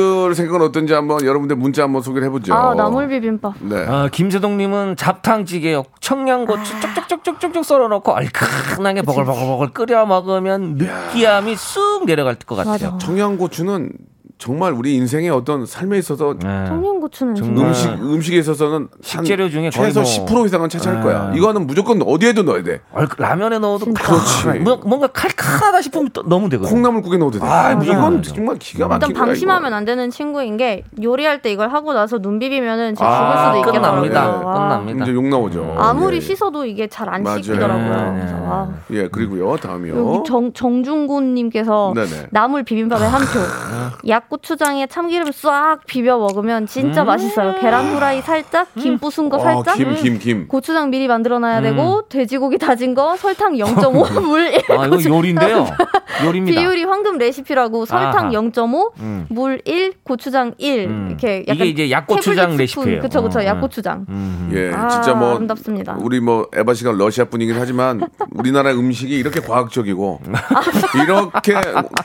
여러분들 생각은 어떤지 한번 여러분들 문자 한번 소개를 해보죠. 아 나물 비빔밥 네. 아, 김세동님은 잡탕찌개 청양고추 아. 쪽쪽쪽쪽쪽쪽 썰어놓고 얼큰하게 버글버글버글 끓여 먹으면 느끼함이 쑥 내려갈 것 같아요. 맞아. 청양고추는 정말 우리 인생의 어떤 삶에 있어서 네. 청양 고추는 정말 진짜 음식 음식에 있어서는 한 식재료 중에 최소 뭐- 10% 이상은 차지할 네. 거야. 이거는 무조건 어디에도 넣어야 돼. 얼- 라면에 넣어도. 그렇지. 칼칼- 뭐- 뭔가 칼칼하다 싶으면 또 넣으면 되거든요. 콩나물국에 넣어도 돼. 아, 무조건 이건 넣어야죠. 정말 기가 막힌 일단 거야. 방심하면 이거. 안 되는 친구인 게 요리할 때 이걸 하고 나서 눈 비비면은 진짜 아, 죽을 수도 있겠더라고요. 끝납니다. 와. 끝납니다. 이제 욕 나오죠. 아무리 예. 씻어도 이게 잘 안 맞아요. 씻기더라고요. 네, 그래서 네, 와. 예, 그리고요. 다음이요. 여기 정, 정중곤님께서 네네. 나물 비빔밥에 한 표. 약고추장에 참기름 싹 비벼 먹으면 진짜 맛있어요. 계란 후라이 살짝, 김 부순 거 어, 살짝. 김, 김, 김. 고추장 미리 만들어놔야 되고 돼지고기 다진 거 설탕 0.5물 1. 아, 이거 요리인데요. 요리입니다. 비율이 황금 레시피라고 설탕 아하. 0.5, 음. 물 1, 고추장 1 음. 이렇게 약간 이게 이제 약고추장 레시피예요. 그쵸 그쵸 어, 약고추장. 음. 예, 아, 진짜 뭐 아름답습니다. 우리 뭐 에바 씨가 러시아 분이긴 하지만 우리나라 음식이 이렇게 과학적이고 이렇게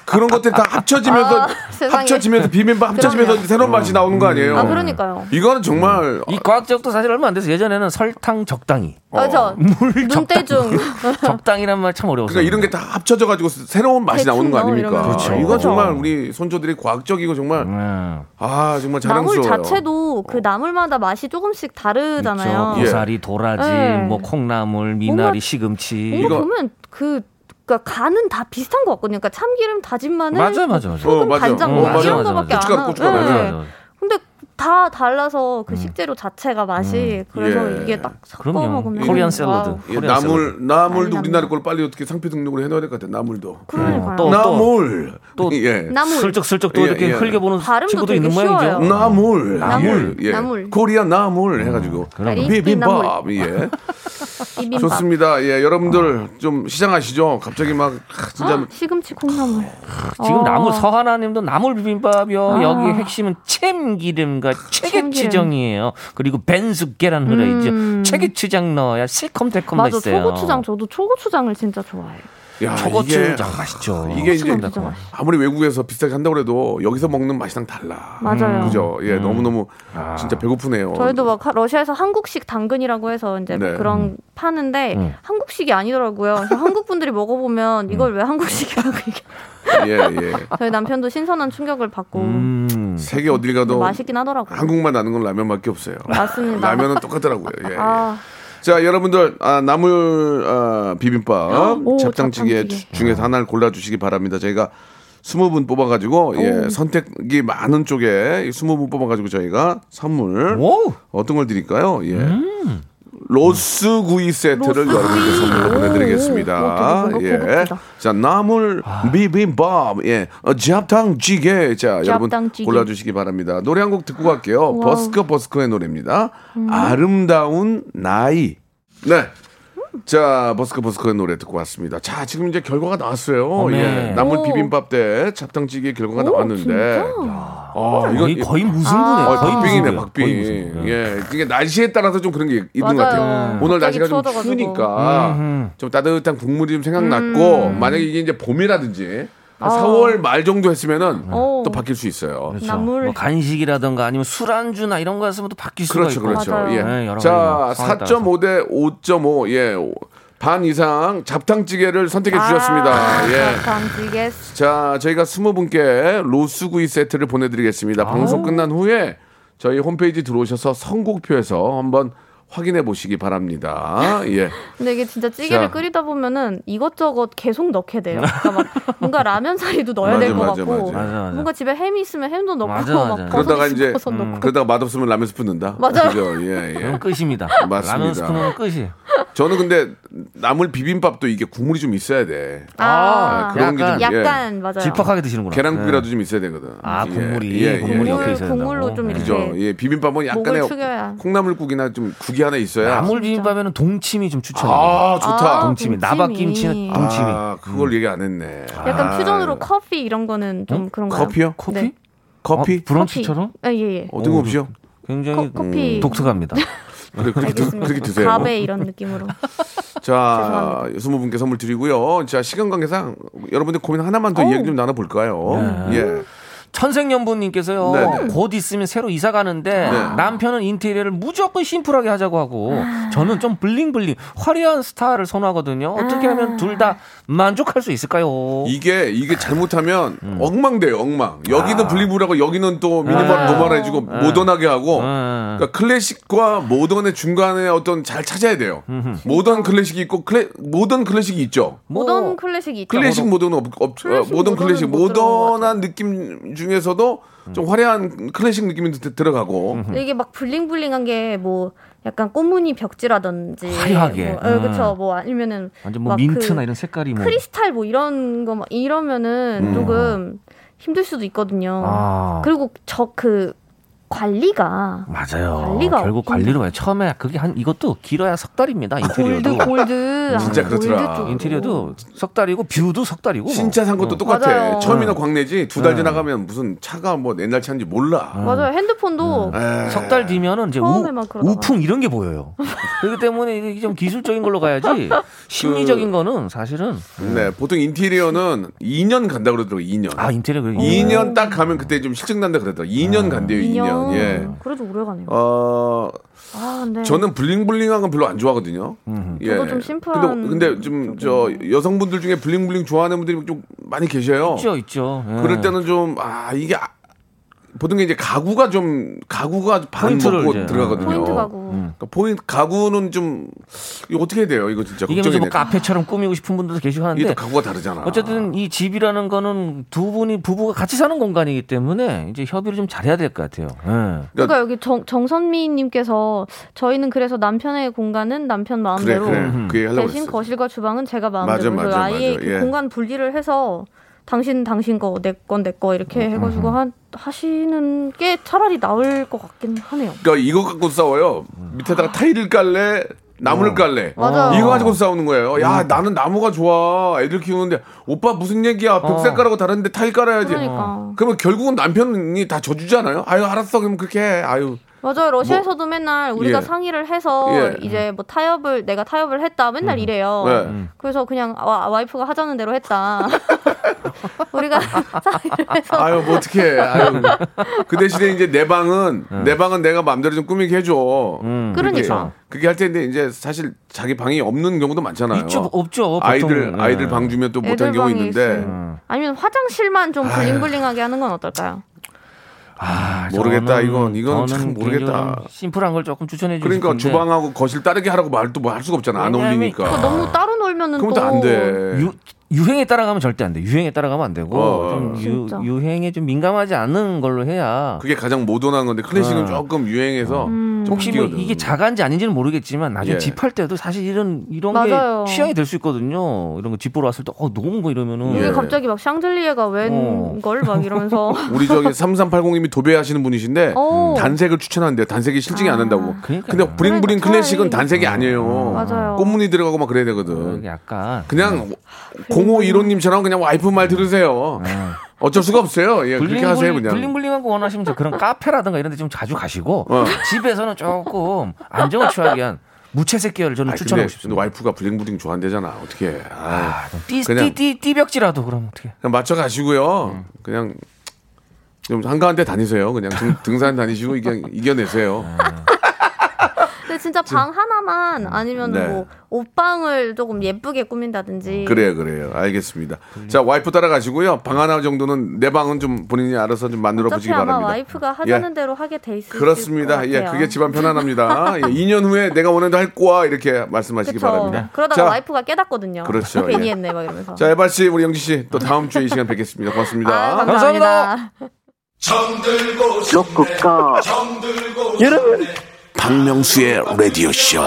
그런 것들이 다 합쳐지면서 아. 합쳐지면서 비빔밥 합쳐지면서. 새로운 맛이 나오는 거 아니에요? 아 그러니까요. 이거는 정말 이 과학적도 사실 얼마 안 돼서 예전에는 설탕 적당히, 맞아. 물 눈대중. 적당이란 말 참 어려웠어요. 그러니까 이런 게 다 합쳐져 가지고 새로운 맛이 대충 나오는 거 넣어, 아닙니까? 이러면. 그렇죠. 이건 그렇죠. 정말 우리 손조들이 과학적이고 정말 네. 아 정말 나물 자랑스러워요. 자체도 그 나물마다 맛이 조금씩 다르잖아요. 예. 고사리, 도라지, 네. 뭐 콩나물, 미나리, 뭔가- 시금치. 뭔가 이거- 보면 그 그러니까 간은 다 비슷한 것 같거든요. 그러니까 참기름, 다진 마늘, 맞아, 맞아, 맞아. 소금, 어, 맞아. 간장 어, 뭐 맞아, 이런 맞아, 거밖에 맞아. 안 고춧가루, 하. 고춧가루. 네. 맞아, 맞아. 근데 다 달라서 그 식재료 자체가 맛이 그래서 예. 이게 딱 섞어 그럼요. 먹으면 Korean salad. 예, 코리안 나물 나물도 우리나라. 걸 빨리 어떻게 상표 등록을 해놔야 될 것 같아. 나물도. 그러니까요. 또, 또. 나물. 또 예. 나물. 슬쩍슬쩍 또 예, 이렇게 예. 발음도 친구도 있는 쉬워요. 모양이죠. 나물. 나물. 예. 나물. 코리아 나물 해가지고 그럼. 비빔밥. 예. 비빔밥. 좋습니다. 예, 여러분들 좀 시장하시죠. 갑자기 막 아, 진짜 아, 시금치 콩나물. 지금 어. 나물 서하나님도 나물 비빔밥이요. 아. 여기 핵심은 참기름과 참기름. 체계추장이에요. 그리고 벤숙 계란 흐려있죠. 음. 체계추장 넣어야 새콤달콤 맞아 맛있어요. 초고추장 저도 초고추장을 진짜 좋아해요. 야, 초고추장 맛있죠. 이게 이제. 아무리 외국에서 비싸게 한다고 해도 여기서 먹는 맛이랑 달라. 맞아요. 그죠? 예, 너무 너무 진짜 배고프네요. 저희도 막 하- 러시아에서 한국식 당근이라고 해서 이제 네. 그런 파는데 음. 한국식이 아니더라고요. 그래서 한국 분들이 먹어보면 이걸 왜 한국식이라고 얘기? 예, 예. 저희 남편도 신선한 충격을 받고 음. 세계 어딜 가도 맛있긴 하더라고요. 한국만 나는 건 라면밖에 없어요. 맞습니다. 라면은 똑같더라고요. 예. 아, 자, 여러분들 아, 나물 아, 비빔밥 오, 잡장찌개 잡장찌개. 중에서 하나를 골라 주시기 바랍니다. 저희가 20분 뽑아 가지고 예, 선택이 많은 쪽에 20분 뽑아 가지고 저희가 선물 오! 어떤 걸 드릴까요? 예. 로스 구이 세트를 로스 여러분께. 선물로 오, 보내드리겠습니다. 오, 예. 자, 나물 비빔밥, 예, 어, 잡탕찌개. 자, 여러분 잡탕찌개. 골라주시기 바랍니다. 노래 한 곡 듣고 갈게요. 와우. 음. 버스커 버스커의 노래입니다. 아름다운 나이. 네. 자, 버스커 버스커의 노래 듣고 왔습니다. 자, 지금 이제 결과가 나왔어요. 어메. 예, 나물 오. 비빔밥 대 잡탕찌개 결과가 오, 나왔는데. 진짜? 어, 거의, 거의 무승부네. 아. 어, 거의 박빙이네. 박빙. 거의 무승부. 예, 이게 날씨에 따라서 좀 그런 게 있는 것 맞아요. 같아요. 오늘 갑자기 날씨가 좀 추워져가지고. 추우니까 음. 좀 따뜻한 국물이 좀 생각났고 만약에 이게 이제 봄이라든지 한 아. 4월 말 정도 했으면은 오. 또 바뀔 수 있어요. 그렇죠. 나물. 뭐 간식이라든가 아니면 술안주나 이런 거였으면 또 바뀔 수가 그렇죠, 있고. 그렇죠. 맞아요. 예. 네, 자, 가지 상황에 따라서. 4.5 대 5.5, 예. 반 이상 잡탕찌개를 선택해 주셨습니다. 아, 예. 잡탕찌개. 자, 저희가 스무 분께 로스구이 세트를 보내 드리겠습니다. 방송 끝난 후에 저희 홈페이지 들어오셔서 선곡표에서 한번 확인해 보시기 바랍니다. 예. 근데 이게 진짜 찌개를 자. 끓이다 보면은 이것저것 계속 넣게 돼요. 그러니까 막 뭔가 라면 사리도 넣어야 될 것 맞아, 맞아, 같고, 맞아. 맞아, 맞아. 뭔가 집에 햄이 있으면 햄도 넣고, 맞아, 막 맞아. 버섯 그러다가 이제 버섯 넣고. 그러다가 맛없으면 라면 스프 넣는다. 맞아요. 그죠? 예, 예. 그럼 끝입니다. 맞습니다. 라면 스프는 끝이. 저는 근데 나물 비빔밥도 이게 국물이 좀 있어야 돼. 아, 그런 게 좀, 약간- 예. 약간 맞아요. 질퍽하게 드시는구나. 계란국이라도 좀 있어야 되거든. 아, 예, 국물이, 예, 예. 국물이 옆에 있어야 국물로. 좀 네. 이렇게 그죠? 예, 비빔밥은 약간의. 콩나물국이나 좀 국이 하나 있어야. 나물 비빔밥에는 동치미 좀 추천해요. 아, 좋다. 아, 동치미, 나박김치는 동치미. 아, 그걸 얘기 안 했네. 약간 아. 퓨전으로 커피 이런 거는 좀 그런가요? 커피요? 커피? 네. 커피? 어, 브런치처럼? 아, 예, 예. 어, 뜬금없이요? 굉장히 커, 커피. 독특합니다. 그래, 그렇게, 드. 그렇게 드세요. 밥에 이런 느낌으로. 자, 스무 분께 선물 드리고요. 자, 시간 관계상 여러분들 고민 하나만 더 오. 이야기 좀 나눠볼까요? 예. 천생연분님께서요. 네네. 곧 있으면 새로 이사 가는데 네. 남편은 인테리어를 무조건 심플하게 하자고 하고 저는 좀 bling bling 화려한 스타일을 선호하거든요. 어떻게 하면 둘 다 만족할 수 있을까요? 이게, 이게 잘못하면 엉망돼요, 엉망. 여기는 아. bling bling하고 여기는 또 미니멀, 맞아요. normal해지고 모던하게 하고. 음. 그러니까 클래식과 모던의 중간에 어떤 잘 찾아야 돼요. 모던 클래식이 있고 클래, 모던 클래식이 있죠. 뭐, 모던 클래식이 있죠. 클래식 모던은 없, 없 클래식 어, 모던 클래식 모던한 느낌 중 에서도 좀 화려한 클래식 느낌이 드- 들어가고 이게 막 bling bling한 게 뭐 약간 꽃무늬 벽지라든지 화려하게. 뭐, 어, 음. 그쵸 뭐 아니면은 완전 뭐막 민트나 그 이런 색깔이 뭐 크리스탈 뭐 이런 거 막 이러면은 조금 힘들 수도 있거든요. 아. 그리고 저 그 관리가 맞아요. 관리가 결국 없군요. 관리로 봐요. 처음에 그게 한 이것도 길어야 석 달입니다. 인테리어도. 골드 골드 진짜 아, 그렇더라. 골드. 인테리어도 석 달이고 view도 석 달이고. 진짜 산 것도 어. 똑같아. 맞아요. 처음이나 광내지 두 달 지나가면 무슨 차가 뭐 옛날 차인지 몰라. 맞아요 핸드폰도 에이. 석달 뒤면은 이제 우. 우풍 이런 게 보여요. 그렇기 때문에 이게 좀 기술적인 걸로 가야지 심리적인 거는 사실은 네, 보통 인테리어는 2년 간다 그러더라고. 2년. 아 인테리어 그 2년 딱 가면 그때 좀 싫증 난다 그러더라고. 2년 간대요. 2년. 2년. 예. 그래도 오래 가네요. 어, 아 근데 저는 bling bling한 건 별로 안 좋아하거든요. 예. 저도 좀 심플한 근데, 근데 좀 저 여성분들 중에 bling bling 좋아하는 분들이 좀 많이 계셔요. 있죠 있죠. 예. 그럴 때는 좀, 아, 이게 아- 보통 이제 가구가 좀 가구가 반 포인트를 먹고 이제, 들어가거든요. 포인트 가구. 그러니까 포인트 가구는 좀 이거 어떻게 해야 돼요? 이거 진짜 이게 무슨. 뭐 카페처럼 꾸미고 싶은 분들도 계시고 이게 또 하는데 가구가 다르잖아. 어쨌든 이 집이라는 거는 두 분이 부부가 같이 사는 공간이기 때문에 이제 협의를 좀 잘해야 될 것 같아요. 예. 그러니까 여기 정, 정선미님께서 저희는 그래서 남편의 공간은 남편 그래 마음대로 그래 그 얘기 하려고 대신. 거실과 주방은 제가 맞아, 마음대로 맞아, 그래서 아예 맞아. 이렇게 예. 공간 분리를 해서 당신 당신 거 내 건 내 거 이렇게 해가지고 하, 하시는 게 차라리 나을 것 같긴 하네요. 그러니까 이거 갖고 싸워요. 밑에다가 타일을 깔래, 나무를 깔래. 맞아요. 이거 가지고 싸우는 거예요. 야, 나는 나무가 좋아. 애들 키우는데 오빠 무슨 얘기야? 벽 어. 색깔하고 다른데 타일 깔아야지. 그러니까. 그러면 결국은 남편이 다 져주잖아요. 아유, 알았어. 그럼 그렇게 해. 아유. 맞아요. 러시아에서도 맨날 우리가 예. 상의를 해서 예. 이제 뭐 타협을 내가 타협을 했다 맨날 이래요. 네. 그래서 그냥 와, 와이프가 하자는 대로 했다. 우리가 상의를 해서 아유, 뭐 어떡해. 아유. 그 대신에 이제 내 방은, 내 방은 내가 마음대로 좀 꾸미게 해줘. 음. 그러니까. 그게 할 텐데 이제 사실 자기 방이 없는 경우도 많잖아요. 있죠, 없죠. 보통. 아이들, 예. 아이들 방 주면 또 애들 경우 있는데. 있어요. 아니면 화장실만 좀 블링블링하게 하는 건 어떨까요? 아, 모르겠다. 저는- 이건- 이건 참 모르겠다. 심플한 걸 조금 추천해 주고 그러니까 싶은데 주방하고 거실 다르게 하라고 말도 뭐 할 수가 없잖아. 안 어울리니까. 그거 너무 따로 놀면은 그러면 또또안 돼. 유, 유행에 따라가면 절대 안 돼. 유행에 따라가면 안 되고 어, 좀 진짜. 유, 유행에 좀 민감하지 않은 걸로 해야 그게 가장 모던한 건데 클래식은 어. 조금 유행해서 음. 좀 혹시 뭐. 이게 자가인지 아닌지는 모르겠지만 나중에 예. 집할 때도 사실 이런 이런 맞아요. 게 취향이 될 수 있거든요. 이런 거 집 보러 왔을 때 어 너무 뭐 이러면은 이게 예. 갑자기 막 샹들리에가 어. 웬걸 막 이러면서 우리 저기 3380님이 도배하시는 분이신데 오. 단색을 추천한대요. 단색이 실증이 안 난다고. 그러니까요. 근데 브링브링 그러니까 클래식은 단색이 아니에요. 맞아요. 꽃무늬 들어가고 막 그래야 되거든. 이게 약간 그냥 0515님처럼 그냥 와이프 말 들으세요. 어쩔 수가 없어요. 예, 그렇게 하세요 그냥. 블링블링한 거 원하시면 저 그런 카페라든가 이런 데 좀 자주 가시고 어. 집에서는 조금 안정을 취하기 위한 무채색 계열을 저는 아니, 추천하고 근데, 싶습니다. 근데 와이프가 블링블링 좋아한대잖아. 어떻게 해. 아, 띠, 그냥- 띠, 띠, 띠 벽지라도 그럼 어떻게 그냥 맞춰 가시고요. 음. 그냥 좀 한가한 데 다니세요. 그냥 등, 등산 다니시고 이겨, 이겨내세요. 근데 진짜 방 하나만 아니면 네. 뭐 옷방을 조금 예쁘게 꾸민다든지 그래요, 그래요. 알겠습니다. 자, 와이프 따라가시고요. 방 하나 정도는 내 방은 좀 본인이 알아서 좀 만들어 보시기 아마 바랍니다. 와이프가 하자는 예. 대로 하게 돼 있을 그렇습니다. 것 예, 같아요. 그게 집안 편안합니다. 예, 2년 후에 내가 대로 할 거야 이렇게 말씀하시기 그쵸. 바랍니다. 그러다가 자, 와이프가 깨닫거든요. 그렇죠, 괜히 예. 했네 막 이러면서. 자, 에바 씨, 우리 영지 씨, 또 다음 주에 이 시간 뵙겠습니다. 고맙습니다. 아, 감사합니다. 로쿠꺼 여러분 박명수의 라디오 쇼.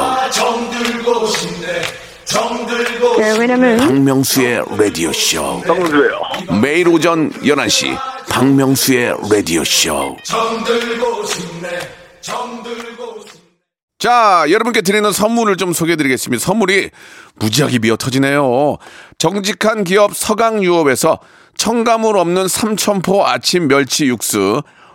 네, 왜냐면 박명수의 라디오 쇼. 박명수예요. 매일 오전 11시 박명수의 라디오 쇼. 자, 여러분께 드리는 선물을 좀 소개해 드리겠습니다. 선물이 무지하게 미어 터지네요. 정직한 기업 서강유업에서 첨가물 없는 삼천포 아침 멸치 육수,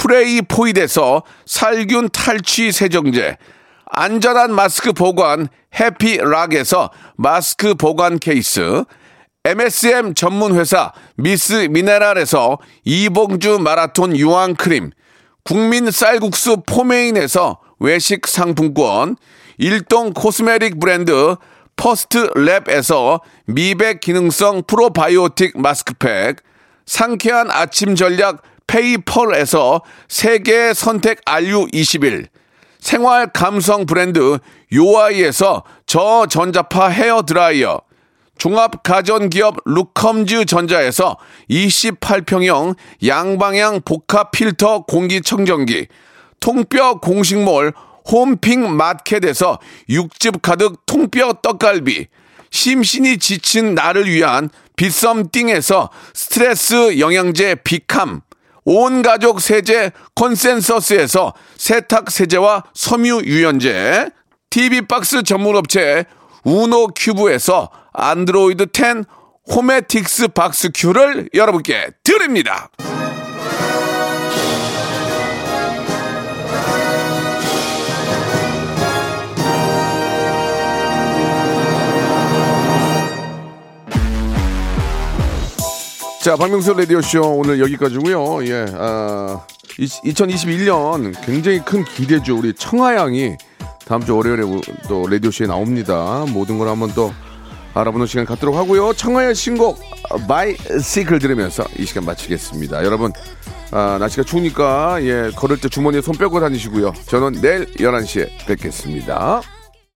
프레이 포이드에서 살균 탈취 세정제, 안전한 마스크 보관 해피락에서 마스크 보관 케이스, MSM 전문 회사 미스 미네랄에서 이봉주 마라톤 유황 크림, 국민 쌀국수 포메인에서 외식 상품권, 일동 코스메틱 브랜드 퍼스트 랩에서 미백 기능성 프로바이오틱 마스크팩, 상쾌한 아침 전략 페이펄에서 세계 선택 RU21, 생활 감성 브랜드 요아이에서 저전자파 헤어 드라이어, 종합 가전기업 루컴즈 전자에서 28평형 양방향 복합 필터 공기청정기, 통뼈 공식몰 홈핑 마켓에서 육즙 가득 통뼈 떡갈비, 심신이 지친 나를 위한 비썸띵에서 스트레스 영양제 비캄, 온 가족 세제 컨센서스에서 세탁 세제와 섬유 유연제, TV 박스 전문 업체 우노 큐브에서 안드로이드 10 호메틱스 박스 큐를 여러분께 드립니다. 자, 박명수 라디오쇼 오늘 여기까지고요 예, 아, 2021년 굉장히 큰 기대죠. 우리 청하양이 다음 주 월요일에 또 라디오쇼에 나옵니다. 모든 걸 한번 또 알아보는 시간 갖도록 하고요. 청하의 신곡 Bicycle 들으면서 이 시간 마치겠습니다. 여러분 아, 날씨가 추우니까 예 걸을 때 주머니에 손 빼고 다니시고요. 저는 내일 11시에 뵙겠습니다.